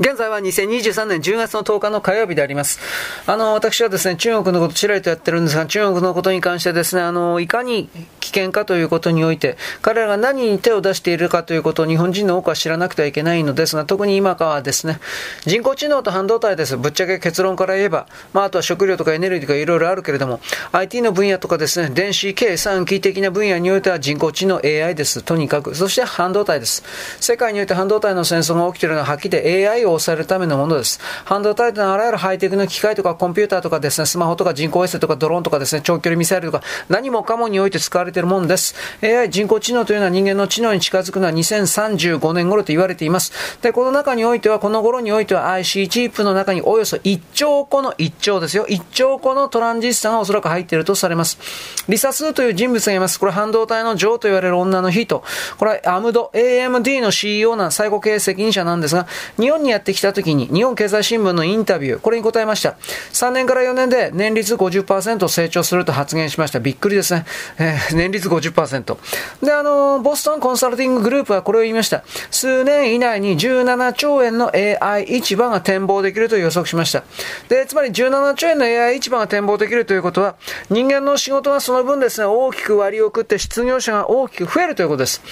現在は2023年10月の10日の火曜日であります。あの、私はですね、中国のことちらりとやってるんですが、中国のことに関してですね、あの、いかに危険かということにおいて、彼らが何に手を出しているかということを日本人の多くは知らなくてはいけないのですが、特に今かはですね、人工知能と半導体です。ぶっちゃけ結論から言えば、まあ、あとは食料とかエネルギーとかいろいろあるけれども、IT の分野とかですね、電子計算機的な分野においては人工知能 AI です。とにかく。そして半導体です。世界において半導体の戦争が起きているのははっきりで AI を抑えるためのものです。半導体というのはあらゆるハイテクの機械とかコンピューターとかですね、スマホとか人工衛星とかドローンとかですね、長距離ミサイルとか何もかもにおいて使われているものです。AI 人工知能というのは人間の知能に近づくのは2035年頃と言われています。で、この中においては、この頃においては IC チップの中におよそ1兆個の1兆ですよ。1兆個のトランジスタがおそらく入っているとされます。リサスーという人物がいます。これ半導体の女王と言われる女の人。これはアムド、AMD の CEO な最高経営責任者なんですが、日本にやってきた時に、日本経済新聞のインタビュー、これに答えました。3年から4年で年率50%成長すると発言しました。びっくりですね。えー、年率50%。で、あの、ボストンコンサルティンググループはこれを言いました。数年以内に17兆円の AI 市場が展望できると予測しました。で、つまり17兆円の AI 市場が展望できるということは、人間の仕事がその分ですね、大きく割を食って失業者が大きく増えるということです。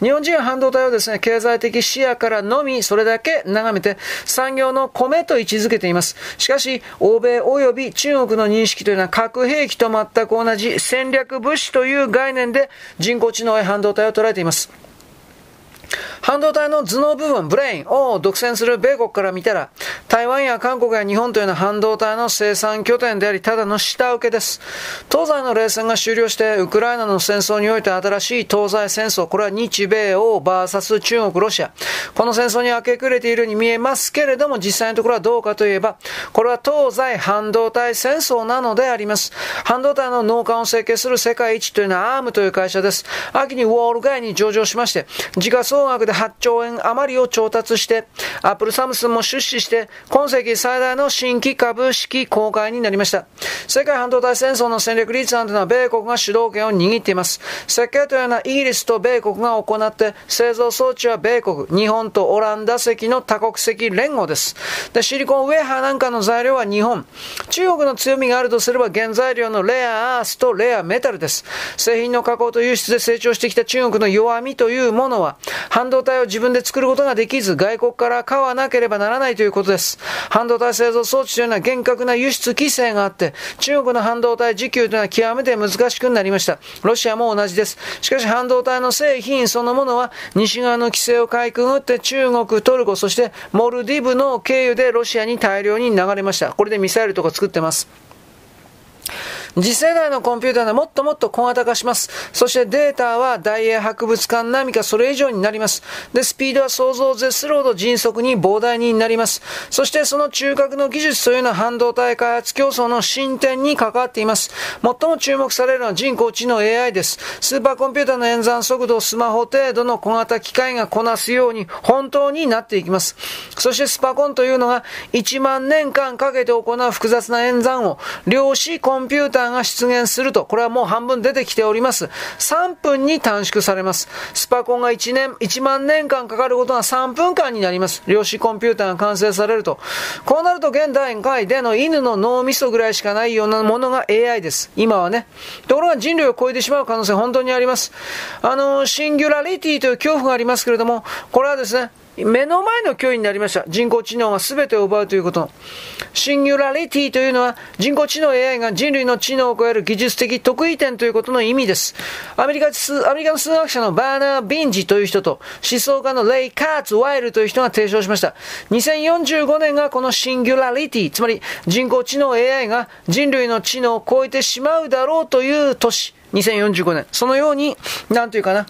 日本人は半導体をですね、経済的視野からのみ、それだけ眺めて、産業の米と位置づけています。しかし、欧米及び中国の認識というのは核兵器と全く同じ戦略物資という概念で人工知能や半導体を捉えています。半導体の頭脳部分、ブレインを独占する米国から見たら、台湾や韓国や日本というのは半導体の生産拠点であり、ただの下請けです。東西の冷戦が終了して、ウクライナの戦争において新しい東西戦争、これは日米欧 VS 中国、ロシア。この戦争に明け暮れているように見えますけれども、実際のところはどうかといえば、これは東西半導体戦争なのであります。半導体の農家を成形する世界一というのはアームという会社です。秋にウォール街に上場しまして、時価総額で8兆円余りを調達して、アップルサムスンも出資して、今世紀最大の新規株式公開になりました。世界半導体戦争の戦略立案というのは米国が主導権を握っています。設計というのはイギリスと米国が行って、製造装置は米国、日本とオランダ籍の多国籍連合です。で、シリコンウェハーなんかの材料は日本。中国の強みがあるとすれば原材料のレアアースとレアメタルです。製品の加工と輸出で成長してきた中国の弱みというものは、半導体体を自分で作ることができず、外国から買わなければならないということです。半導体製造装置というのは厳格な輸出規制があって、中国の半導体需給というのは極めて難しくなりました。ロシアも同じです。しかし半導体の製品そのものは、西側の規制をかいくぐって中国、トルコ、そしてモルディブの経由でロシアに大量に流れました。これでミサイルとか作ってます。次世代のコンピューターはもっともっと小型化します。そしてデータは大英博物館並みかそれ以上になります。で、スピードは想像を絶するほど迅速に膨大になります。そしてその中核の技術というのは半導体開発競争の進展に関わっています。最も注目されるのは人工知能 AI です。スーパーコンピューターの演算速度をスマホ程度の小型機械がこなすように本当になっていきます。そしてスパコンというのが1万年間かけて行う複雑な演算を量子コンピューターが出現すると、これはもう半分出てきております。3分に短縮されます。スパコンが1年、1万年間かかることが3分間になります。量子コンピューターが完成されると。こうなると現代界での犬の脳みそぐらいしかないようなものが AI です。今はね。ところが人類を超えてしまう可能性本当にあります。あの、シンギュラリティという恐怖がありますけれども、これはですね、目の前の脅威になりました。人工知能が全てを奪うということ。シンギュラリティというのは人工知能 AI が人類の知能を超える技術的得意点ということの意味です。アメリカアメリカの数学者のバーナー・ビンジという人と思想家のレイ・カーツ・ワイルという人が提唱しました。2045年がこのシンギュラリティ、つまり人工知能 AI が人類の知能を超えてしまうだろうという年。2045年。そのように、なんというかな、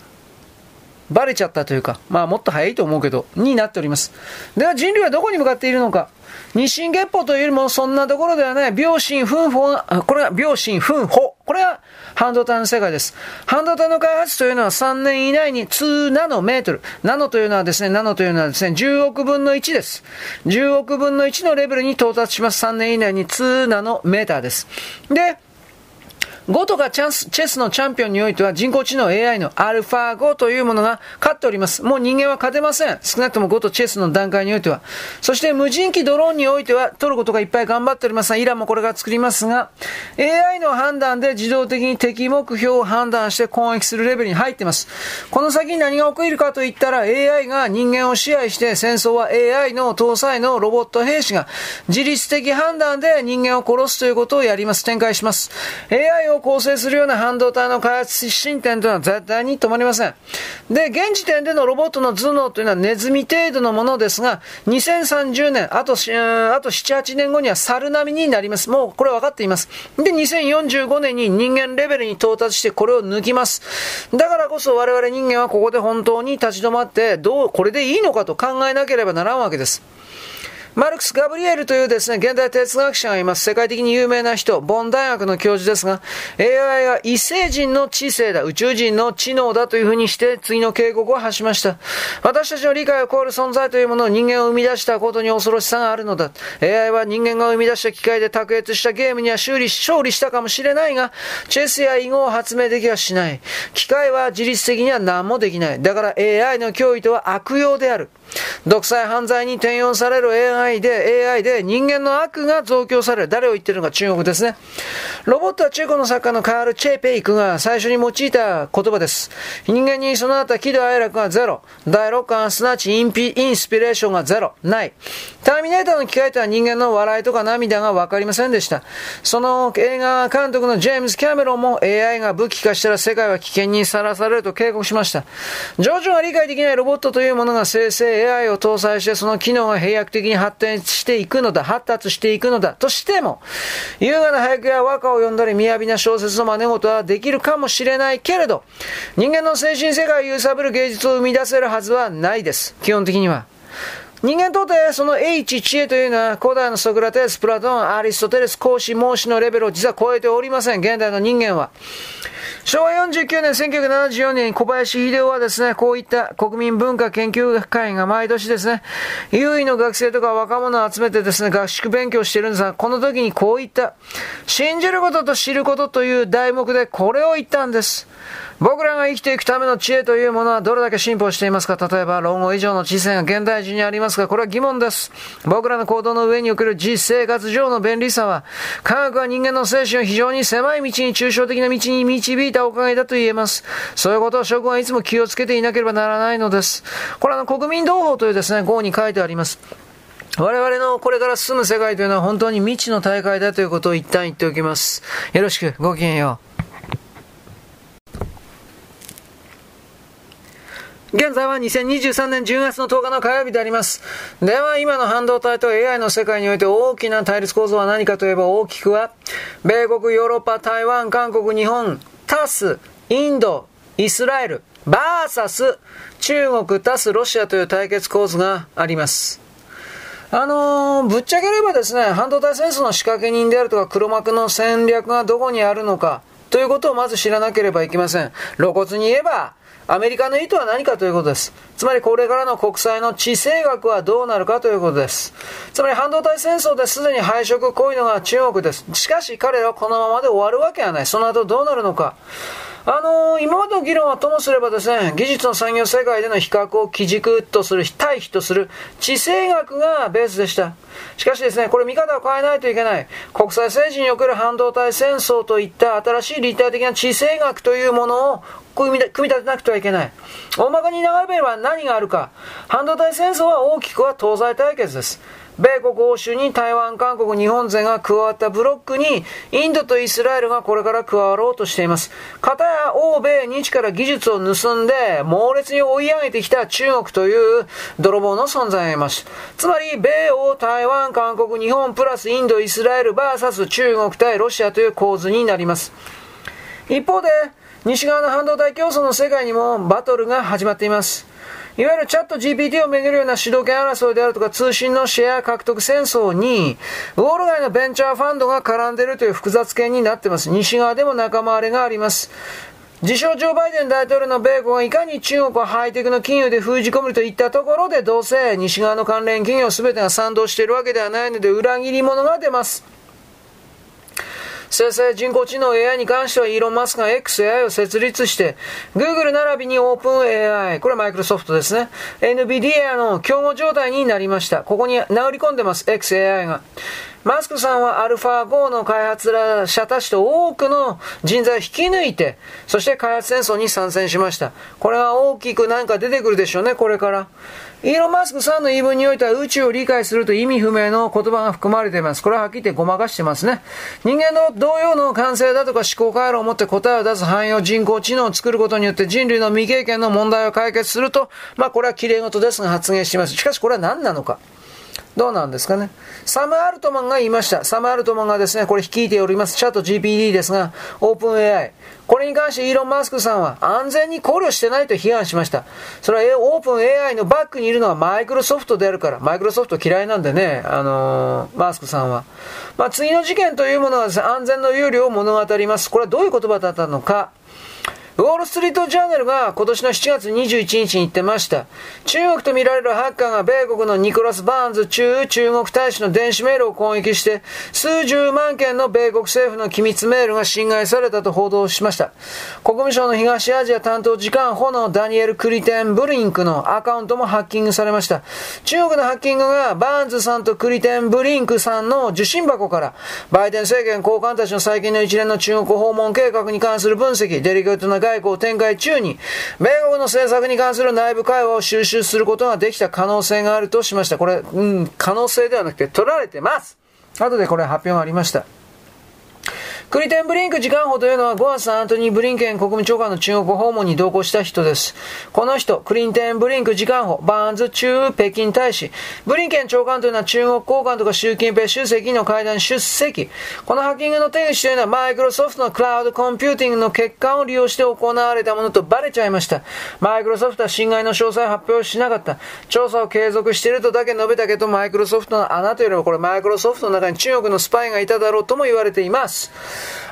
バレちゃったというか、まあもっと早いと思うけど、になっております。では人類はどこに向かっているのか。日進月歩というよりもそんなところではない、秒針分法、これは秒針分法。これは半導体の世界です。半導体の開発というのは3年以内に2ナノメートル。ナノというのはですね、ナノというのはですね、10億分の1です。10億分の1のレベルに到達します。3年以内に2ナノメーターです。で、5とかチャンス、チェスのチャンピオンにおいては人工知能 AI のアルファ5というものが勝っております。もう人間は勝てません。少なくとも5とチェスの段階においては。そして無人機ドローンにおいてはトルコとかいっぱい頑張っております、イランもこれから作りますが、AI の判断で自動的に敵目標を判断して攻撃するレベルに入っています。この先に何が起きるかといったら AI が人間を支配して戦争は AI の搭載のロボット兵士が自律的判断で人間を殺すということをやります。展開します。AI を構成するような半導体の開発進展というのは絶対に止まりません。で、現時点でのロボットの頭脳というのはネズミ程度のものですが、2030年、あと、あと7、8年後には猿並みになります。もうこれ分かっています。で、2045年に人間レベルに到達してこれを抜きます。だからこそ我々人間はここで本当に立ち止まって、どう、これでいいのかと考えなければならんわけです。マルクス・ガブリエルというですね、現代哲学者がいます。世界的に有名な人、ボン大学の教授ですが、AI は異星人の知性だ、宇宙人の知能だというふうにして次の警告を発しました。私たちの理解を超える存在というものを人間を生み出したことに恐ろしさがあるのだ。AI は人間が生み出した機械で卓越したゲームには修理、勝利したかもしれないが、チェスや囲碁を発明できはしない。機械は自律的には何もできない。だから AI の脅威とは悪用である。独裁犯罪に転用される AI で、AI で人間の悪が増強される。誰を言ってるのか中国ですね。ロボットは中国の作家のカール・チェイペイクが最初に用いた言葉です。人間に備わった喜怒哀楽がゼロ。第六感、すなわちインピインスピレーションがゼロ。ない。ターミネーターの機械とは人間の笑いとか涙がわかりませんでした。その映画監督のジェームズ・キャメロンも AI が武器化したら世界は危険にさらされると警告しました。徐々が理解できないロボットというものが生成 AI を搭載してその機能が飛躍的に発展していくのだ、発達していくのだとしても、優雅な俳句や和歌を読んだり、雅な小説の真似事はできるかもしれないけれど、人間の精神世界を揺さぶる芸術を生み出せるはずはないです。基本的には。人間にとてその H 知恵というのは古代のソクラテス、プラトン、アリストテレス、孔子、孟子のレベルを実は超えておりません。現代の人間は。昭和49年、1974年に、小林秀夫はですね、こういった国民文化研究会が毎年ですね、優位の学生とか若者を集めてですね、合宿勉強してるんですが、この時にこういった、信じることと知ることという題目でこれを言ったんです。僕らが生きていくための知恵というものはどれだけ進歩していますか？例えば、論語以上の知性が現代人にありますが、これは疑問です。僕らの行動の上における実生活上の便利さは、科学は人間の精神を非常に狭い道に抽象的な道に導いたおかげだと言えます。そういうことを諸君はいつも気をつけていなければならないのです。これはの国民同胞というですね、号に書いてあります。我々のこれから進む世界というのは本当に未知の大会だということを一旦言っておきます。よろしく、ごきげんよう。現在は2023年10月の10日の火曜日であります。では、今の半導体と AI の世界において大きな対立構造は何かといえば大きくは、米国、ヨーロッパ、台湾、韓国、日本、タス、インド、イスラエル、バーサス、中国、タス、ロシアという対決構図があります。あのー、ぶっちゃければですね、半導体戦争の仕掛け人であるとか黒幕の戦略がどこにあるのか、ということをまず知らなければいけません。露骨に言えば、アメリカの意図は何かということです。つまりこれからの国債の地政学はどうなるかということです。つまり半導体戦争ですでに配色濃いのが中国です。しかし彼らはこのままで終わるわけはない。その後どうなるのか。あのー、今までの議論はともすればですね、技術の産業世界での比較を基軸とする、対比とする地政学がベースでした。しかしですね、これ見方を変えないといけない。国際政治における半導体戦争といった新しい立体的な地政学というものを組み立てなくてはいけない。大まかに並べれば何があるか。半導体戦争は大きくは東西対決です。米国欧州に台湾、韓国、日本勢が加わったブロックに、インドとイスラエルがこれから加わろうとしています。片や欧米、日から技術を盗んで、猛烈に追い上げてきた中国という泥棒の存在がいます。つまり、米欧、台湾、韓国、日本、プラスインド、イスラエル、バーサス中国対ロシアという構図になります。一方で、西側の半導体競争の世界にもバトルが始まっています。いわゆるチャット GPT をめぐるような主導権争いであるとか通信のシェア獲得戦争に、ウォール街のベンチャーファンドが絡んでいるという複雑系になっています。西側でも仲間割れがあります。自称ジョー・バイデン大統領の米国がいかに中国をハイテクの金融で封じ込めるといったところでどうせ西側の関連企業全てが賛同しているわけではないので裏切り者が出ます。生成人工知能 AI に関してはイーロン・マスクが XAI を設立して、Google 並びに OpenAI、これはマイクロソフトですね。NVIDIA の競合状態になりました。ここに治り込んでます、XAI が。マスクさんはアルファ5の開発者たちと多くの人材を引き抜いて、そして開発戦争に参戦しました。これは大きく何か出てくるでしょうね、これから。イーロン・マスクさんの言い分においては宇宙を理解すると意味不明の言葉が含まれています。これははっきり言ってごまかしてますね。人間の同様の感性だとか思考回路を持って答えを出す汎用人工知能を作ることによって人類の未経験の問題を解決すると、まあこれは綺麗事ですが発言しています。しかしこれは何なのか。どうなんですかね。サム・アルトマンが言いました。サム・アルトマンがですね、これ率いております、チャット GPD ですが、オープン AI。これに関してイーロン・マスクさんは安全に考慮してないと批判しました。それはオープン AI のバックにいるのはマイクロソフトであるから、マイクロソフト嫌いなんでね、あのー、マスクさんは。まあ、次の事件というものはですね、安全の有料を物語ります。これはどういう言葉だったのか。ウォール・ストリート・ジャーナルが今年の7月21日に言ってました。中国と見られるハッカーが米国のニコラス・バーンズ中中国大使の電子メールを攻撃して、数十万件の米国政府の機密メールが侵害されたと報道しました。国務省の東アジア担当次官補のダニエル・クリテン・ブリンクのアカウントもハッキングされました。中国のハッキングがバーンズさんとクリテン・ブリンクさんの受信箱から、バイデン政権高官たちの最近の一連の中国訪問計画に関する分析、デリケートな外交展開中に、米国の政策に関する内部会話を収集することができた可能性があるとしました。これ、うん、可能性ではなくて取られてます。後でこれ発表がありました。クリテン・ブリンク次官補というのは5月アントニー・ブリンケン国務長官の中国訪問に同行した人です。この人、クリテンブリンク次官補、バーンズ駐北京大使、ブリンケン長官というのは中国高官とか習近平主席の会談出席。このハッキングの手口というのはマイクロソフトのクラウドコンピューティングの欠陥を利用して行われたものとバレちゃいました。マイクロソフトは侵害の詳細を発表しなかった。調査を継続しているとだけ述べたけど、マイクロソフトの穴というよりもこれマイクロソフトの中に中国のスパイがいただろうとも言われています。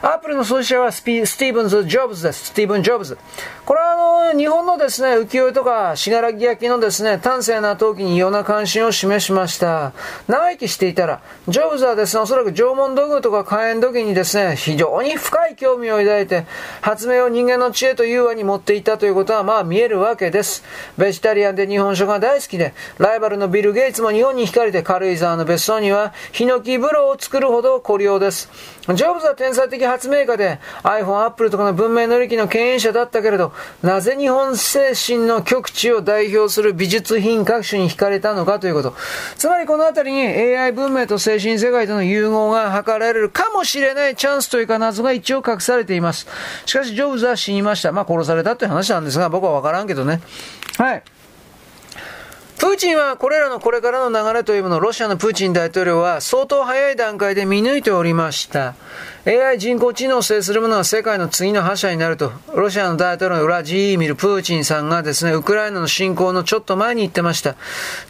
アップルの創始者はスピスティーブンズ・ジョブズです。スティーブン・ジョブズ。これはあの、日本のですね、浮世絵とか、しがらぎ焼きのですね、端正な陶器に異様な関心を示しました。長生きしていたら、ジョブズはですね、おそらく縄文土偶とか火炎土器にですね、非常に深い興味を抱いて、発明を人間の知恵と融和に持っていたということは、まあ見えるわけです。ベジタリアンで日本書が大好きで、ライバルのビル・ゲイツも日本に惹かれて軽井沢の別荘には、ヒノキ風呂を作るほど孤良です。ジョブズは天才的発明家で iPhone、Apple とかの文明の利器の牽引者だったけれど、なぜ日本精神の極地を代表する美術品各種に惹かれたのかということ。つまりこのあたりに AI 文明と精神世界との融合が図られるかもしれないチャンスというか謎が一応隠されています。しかしジョブズは死にました。まあ殺されたという話なんですが、僕はわからんけどね。はい。プーチンはこれらのこれからの流れというものをロシアのプーチン大統領は相当早い段階で見抜いておりました。AI 人工知能を制するものが世界の次の覇者になると、ロシアの大統領のウラジーミル・プーチンさんがですね、ウクライナの侵攻のちょっと前に言ってました。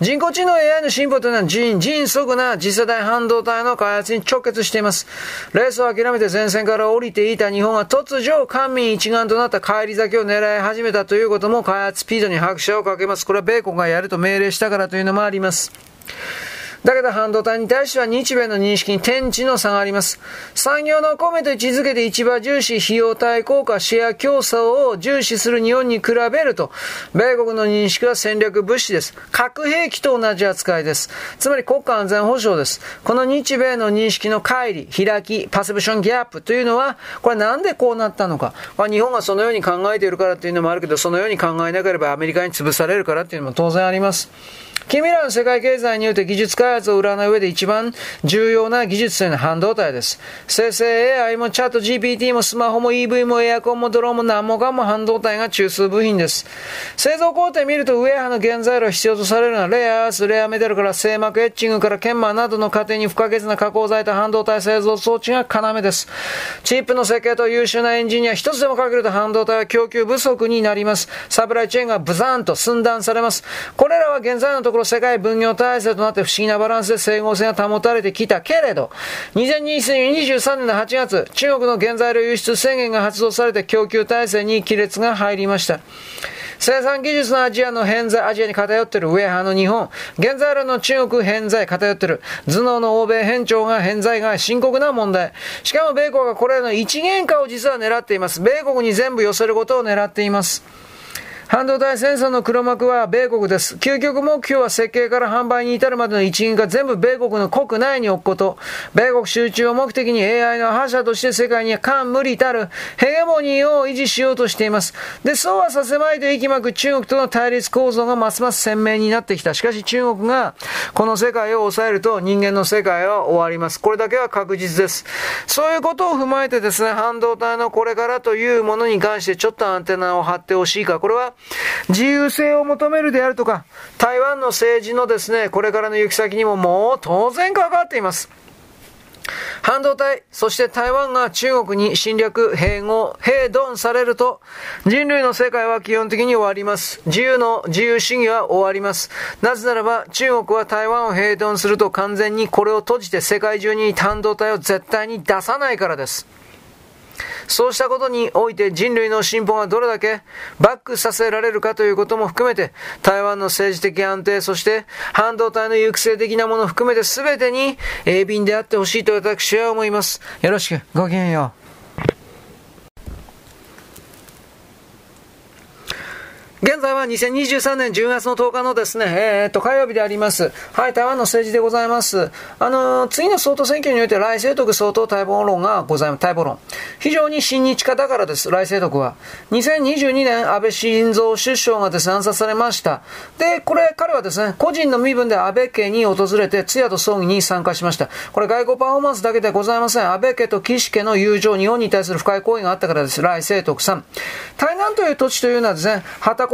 人工知能 AI の進歩というのは迅迅速な次世代半導体の開発に直結しています。レースを諦めて前線から降りていた日本は突如官民一丸となった帰り咲きを狙い始めたということも開発スピードに拍車をかけます。これは米国がやると命令したからというのもあります。だけど半導体に対しては日米の認識に天地の差があります。産業の米と位置づけて市場重視、費用対効果、シェア競争を重視する日本に比べると、米国の認識は戦略物資です。核兵器と同じ扱いです。つまり国家安全保障です。この日米の認識の乖離、開き、パセプションギャップというのは、これなんでこうなったのか。まあ、日本がそのように考えているからというのもあるけど、そのように考えなければアメリカに潰されるからというのも当然あります。君らの世界経済において技術開発を占う上で一番重要な技術というのは半導体です。生成 AI もチャット GPT もスマホも EV もエアコンもドローンも何もかも半導体が中数部品です。製造工程見るとウェアの原材料必要とされるのはレアアース、レアメタルから製膜エッチングから研磨などの過程に不可欠な加工材と半導体製造装置が要です。チップの設計と優秀なエンジニア一つでもかけると半導体は供給不足になります。サプライチェーンがブザーンと寸断されます。これらは現在のところ世界分業体制となって不思議なバランスで整合性が保たれてきたけれど、2023年の8月、中国の原材料輸出制限が発動されて供給体制に亀裂が入りました。生産技術のアジアの偏在、アジアに偏ってる上派の日本、現在らの中国偏在、偏ってる、頭脳の欧米偏重が偏在が深刻な問題。しかも米国がこれらの一元化を実は狙っています。米国に全部寄せることを狙っています。半導体戦争の黒幕は米国です。究極目標は設計から販売に至るまでの一員が全部米国の国内に置くこと。米国集中を目的に AI の覇者として世界に冠無理たるヘゲモニーを維持しようとしています。で、そうはさせまいと息巻く中国との対立構造がますます鮮明になってきた。しかし中国がこの世界を抑えると人間の世界は終わります。これだけは確実です。そういうことを踏まえてですね、半導体のこれからというものに関してちょっとアンテナを張ってほしいか。これは自由性を求めるであるとか、台湾の政治のですね、これからの行き先にももう当然関わっています。半導体、そして台湾が中国に侵略、併合、併存されると、人類の世界は基本的に終わります。自由の自由主義は終わります。なぜならば、中国は台湾を併存すると完全にこれを閉じて世界中に半導体を絶対に出さないからです。そうしたことにおいて人類の進歩がどれだけバックさせられるかということも含めて、台湾の政治的安定、そして半導体の育成的なものを含めて全てに鋭敏であってほしいと私は思います。よろしく。ごきげんよう。現在は2023年10月の10日のですね、えー、っと、火曜日であります。はい、台湾の政治でございます。あのー、次の総統選挙において来清徳総統待望論がございます。待望論。非常に親日家だからです、来清徳は。2022年、安倍晋三首相がですね、暗殺されました。で、これ、彼はですね、個人の身分で安倍家に訪れて、通夜と葬儀に参加しました。これ、外交パフォーマンスだけでございません。安倍家と岸家の友情、日本に対する深い行為があったからです、来清徳さん。台南という土地というのはですね、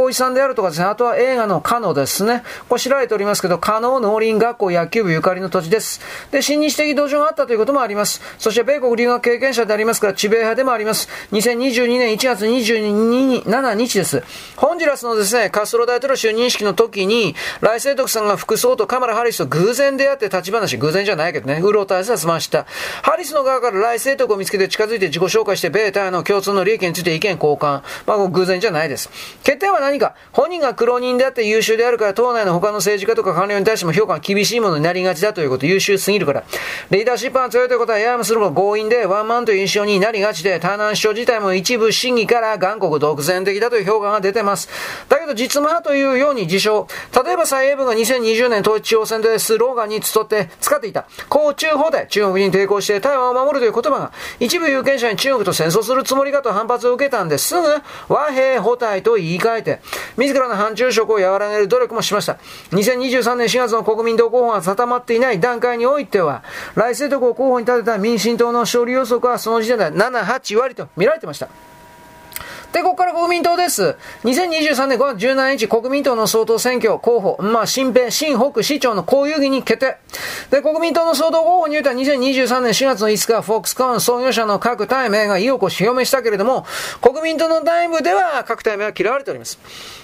小井さんであるとかですね、あとは映画のカノですね。これ知られておりますけど、カノ農林学校野球部ゆかりの土地です。で、親日的土壌があったということもあります。そして米国留学経験者でありますから、地米派でもあります。2022年1月22 7日です。ホンジュラスのですね、カストロ大統領就任式の時に、来世徳さんが副総統カマラ・ハリスと偶然出会って立ち話、偶然じゃないけどね、うろたえさせました。ハリスの側から来世徳を見つけて近づいて自己紹介して、米台の共通の利益について意見交換。まあ、偶然じゃないです。欠点は何何か本人が苦労人であって優秀であるから、党内の他の政治家とか官僚に対しても評価が厳しいものになりがちだということ、優秀すぎるから。リーダーシップが強いということは、ややもするも強引で、ワンマンという印象になりがちで、台南首相自体も一部審議から韓国独占的だという評価が出てます。だけど、実務派というように自称。例えば、蔡英文が2020年統一地方選でスローガンに伝って使っていた、公中法で中国に抵抗して台湾を守るという言葉が、一部有権者に中国と戦争するつもりかと反発を受けたんですぐ、和平補体と言い換えて、自らの反中色を和らげる努力もしました。2023年4月の国民党候補が定まっていない段階においては、来世徳を候補に立てた民進党の勝利予測はその時点で7、8割と見られてました。で、ここから国民党です。2023年5月17日、国民党の総統選挙候補、まあ、新平、新北市長の公有議に決定。で、国民党の総統候補においては2023年4月の5日、フォックスコーン創業者の各対名が意欲を表明したけれども、国民党の内部では各対名は嫌われております。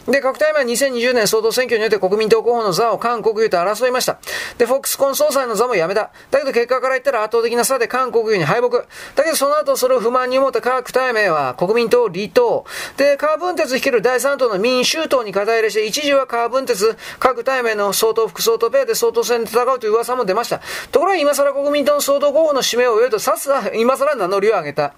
で、各対面は2020年総統選挙によって国民党候補の座を韓国瑜と争いました。で、フォックスコーン総裁の座も辞めた。だけど結果から言ったら圧倒的な差で韓国瑜に敗北。だけどその後それを不満に思った各対面は国民党離党。で、カーブンテツ率いる第3党の民衆党に肩入れして、一時はカーブンテツ、各対面の総統副総統ペアで総統選で戦うという噂も出ました。ところが今更国民党の総統候補の指名を終えると、さすが今更名乗りを上げた。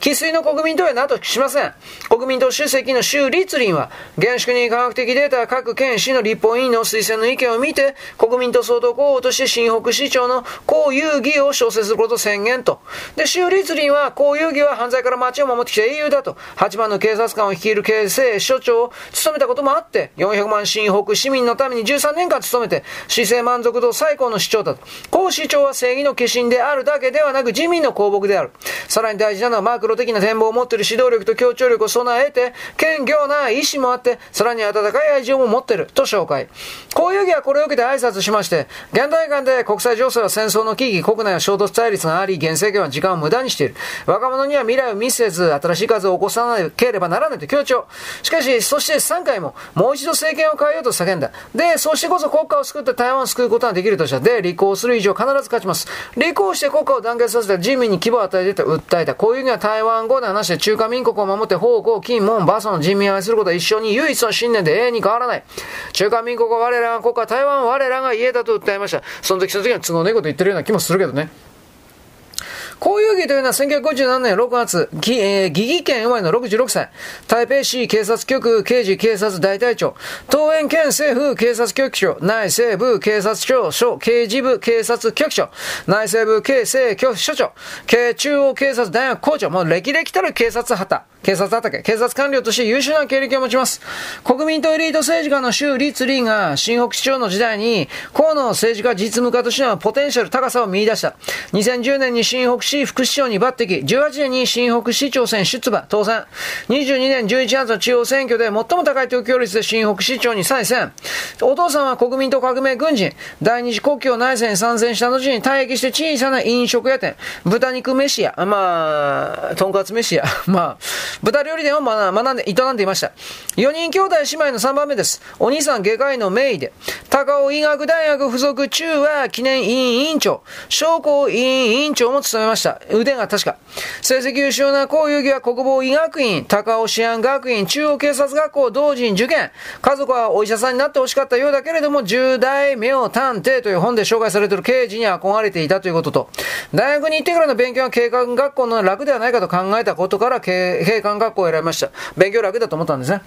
生粋の国民党へなとしません。国民党主席の周立林は、厳粛に科学的データ各県市の立法委員の推薦の意見を見て、国民党総統候補として新北市長の公有義を小説することを宣言と。で、州立林は公有義は犯罪から町を守ってきた英雄だと。8番の警察官を率いる警政署長を務めたこともあって、400万新北市民のために13年間務めて、市政満足度最高の市長だと。公市長は正義の化身であるだけではなく自民の公僕である。さらに大事なのはマクロ的な展望を持っている指導力と協調力を備えて、謙虚な意志もあって、さらに温かい愛情も持っていると紹介。こういう義はこれを受けて挨拶しまして、現代間で国際情勢は戦争の危機、国内は衝突対立があり、現政権は時間を無駄にしている。若者には未来を見せず、新しい数を起こさなければならないと強調。しかし、そして3回も、もう一度政権を変えようと叫んだ。で、そしてこそ国家を救って台湾を救うことができるとした。で、立候補する以上必ず勝ちます。立候補して国家を団結させて人民に希望を与えてと訴えた。こういうには台湾語で話して中華民国を守って方向、金門、馬祖の人民を愛することは一緒に唯一の信念で永遠に変わらない。中華民国は我らが国家、台湾は我らが家だと訴えました。その時その時は都合のいいこと言ってるような気もするけどね。こういう儀というのは1957年6月、ぎえー、義義県生まれの66歳、台北市警察局刑事警察大隊長、東園県政府警察局長、内政部警察庁署刑事部警察局長、内政部警政局所長、警中央警察大学校長、もう歴々たる警察旗、警察畑、警察官僚として優秀な経歴を持ちます。国民とエリート政治家の周立林が新北市長の時代に、河野政治家実務家としてのポテンシャル高さを見出した。2010年に新北市副市長に抜擢、18年に新北市長選出馬、当選。22年11月の中央選挙で最も高い投票率で新北市長に再選。お父さんは国民党革命軍人、第二次国境内戦に参戦した後に退役して小さな飲食屋店、豚肉飯屋、まあ、とんかつ飯屋、まあ、豚料理店を学んで、営んでいました。4人兄弟姉妹の3番目です。お兄さん外科医の名医で、高尾医学大学附属中和記念委員委員長、商工委員委員長も務めました。腕が確か。成績優秀な高遊戯は国防医学院、高尾治安学院、中央警察学校同時に受験。家族はお医者さんになってほしかったようだけれども、重大名探偵という本で紹介されている刑事に憧れていたということと、大学に行ってからの勉強は警官学校の楽ではないかと考えたことから警官学校を選びました。勉強楽だと思ったんですね。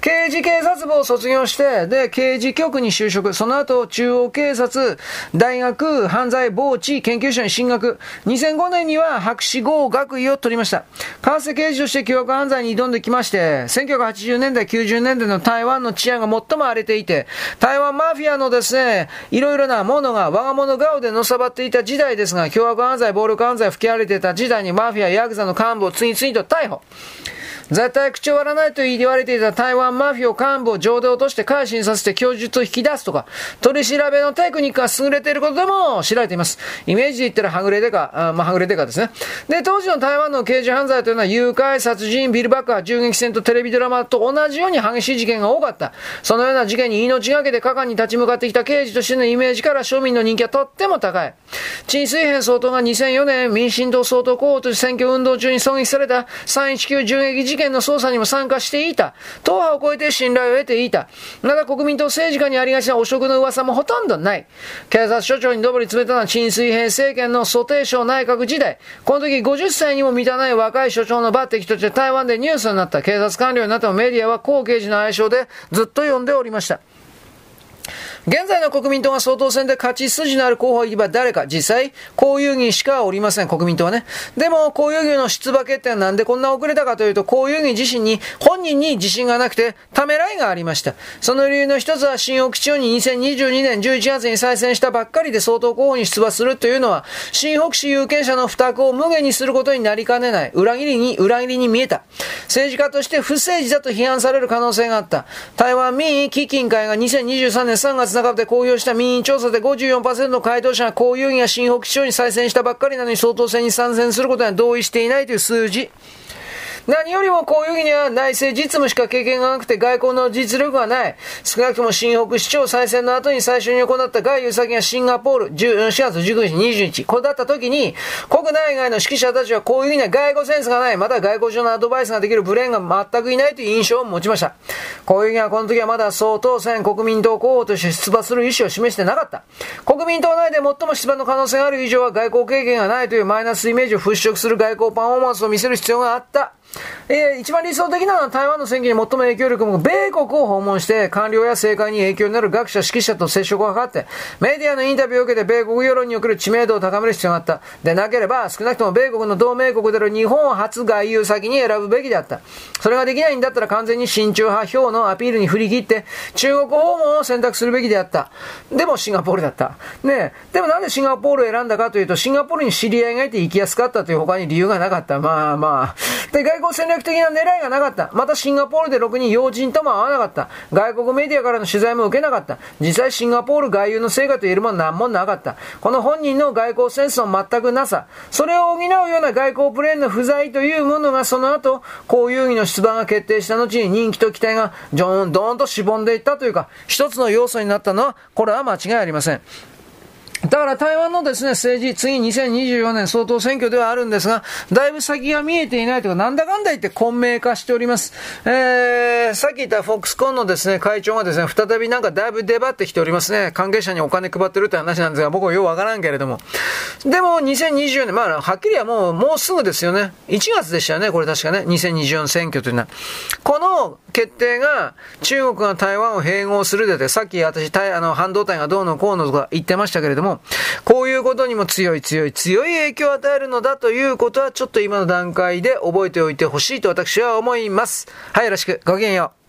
刑事警察部を卒業して、で、刑事局に就職。その後、中央警察、大学、犯罪防治研究所に進学。2005年には博士号学位を取りました。為替刑事として凶悪犯罪に挑んできまして、1980年代、90年代の台湾の治安が最も荒れていて、台湾マフィアのですね、いろいろなものが我が物顔でのさばっていた時代ですが、凶悪犯罪、暴力犯罪吹き荒れてた時代にマフィア、ヤクザの幹部を次々と逮捕。絶対口を割らないと言われていた台湾マフィオ幹部を上で落として改心させて供述を引き出すとか、取り調べのテクニックが優れていることでも知られています。イメージで言ったらはぐれデカ、あまあ、はぐれデカですね。で、当時の台湾の刑事犯罪というのは誘拐、殺人、ビル爆破、銃撃戦とテレビドラマと同じように激しい事件が多かった。そのような事件に命がけで果敢に立ち向かってきた刑事としてのイメージから庶民の人気はとっても高い。陳水扁総統が2004年民進党総統候補として選挙運動中に狙撃された319銃撃事件件の捜査にも参加していた。党派を超えて信頼を得ていた。まだ国民党政治家にありがちな汚職の噂もほとんどない。警察署長に上り詰めたのは陳水平政権の蘇定省内閣時代。この時50歳にも満たない若い署長の抜擢として台湾でニュースになった警察官僚になったメディアは後刑事の愛称でずっと呼んでおりました。現在の国民党が総統選で勝ち筋のある候補いれば誰か、実際、こういう議しかおりません、国民党はね。でも、こういう議の出馬決定はなんでこんな遅れたかというと、こういう議自身に、本人に自信がなくて、ためらいがありました。その理由の一つは、新北地方に2022年11月に再選したばっかりで総統候補に出馬するというのは、新北市有権者の負託を無限にすることになりかねない。裏切りに、裏切りに見えた。政治家として不政治だと批判される可能性があった。台湾民意基金会が2023年3月月半ばで公表した民意調査で54%の回答者がこういうや新北市長に再選したばっかりなのに総統選に参戦することには同意していないという数字。何よりもこういう時には内政実務しか経験がなくて外交の実力がない。少なくとも新北市長再選の後に最初に行った外遊先がシンガポール、4月19日、20日。これだった時に、国内外の指揮者たちはこういうふうには外交センスがない、また外交上のアドバイスができるブレーンが全くいないという印象を持ちました。こういうふうにはこの時はまだ総統選国民党候補として出馬する意思を示してなかった。国民党内で最も出馬の可能性がある以上は外交経験がないというマイナスイメージを払拭する外交パフォーマンスを見せる必要があった。えー、一番理想的なのは台湾の選挙に最も影響力を米国を訪問して官僚や政界に影響になる学者、指揮者と接触を図ってメディアのインタビューを受けて米国世論における知名度を高める必要があった。でなければ少なくとも米国の同盟国である日本を初外遊先に選ぶべきであった。それができないんだったら完全に親中派票のアピールに振り切って中国訪問を選択するべきであった。でもシンガポールだった。ねでもなんでシンガポールを選んだかというとシンガポールに知り合いがいて行きやすかったという他に理由がなかった。まあまあ。で、外交戦略的な狙いがなかった。またシンガポールでろくに要人とも会わなかった。外国メディアからの取材も受けなかった。実際シンガポール外遊の成果と言えるも何もなかった。この本人の外交センスの全くなさ、それを補うような外交プレーンの不在というものがその後、公遊戯の出馬が決定した後に人気と期待がジョーン、ドーンとしぼんでいったというか、一つの要素になったのは、これは間違いありません。だから台湾のですね、政治、次2024年総統選挙ではあるんですが、だいぶ先が見えていないとか、なんだかんだ言って混迷化しております。えー、さっき言ったフォックスコンのですね、会長がですね、再びなんかだいぶ出張ってきておりますね。関係者にお金配ってるって話なんですが、僕はようわからんけれども。でも、2024年、まあ、はっきりはもう、もうすぐですよね。1月でしたよね、これ確かね。2024選挙というのは。この決定が、中国が台湾を併合するでて、さっき私、あの、半導体がどうのこうのとか言ってましたけれどもも、こういうことにも強い強い強い影響を与えるのだということは、ちょっと今の段階で覚えておいてほしいと私は思います。はい、よろしく。ごきげんよう。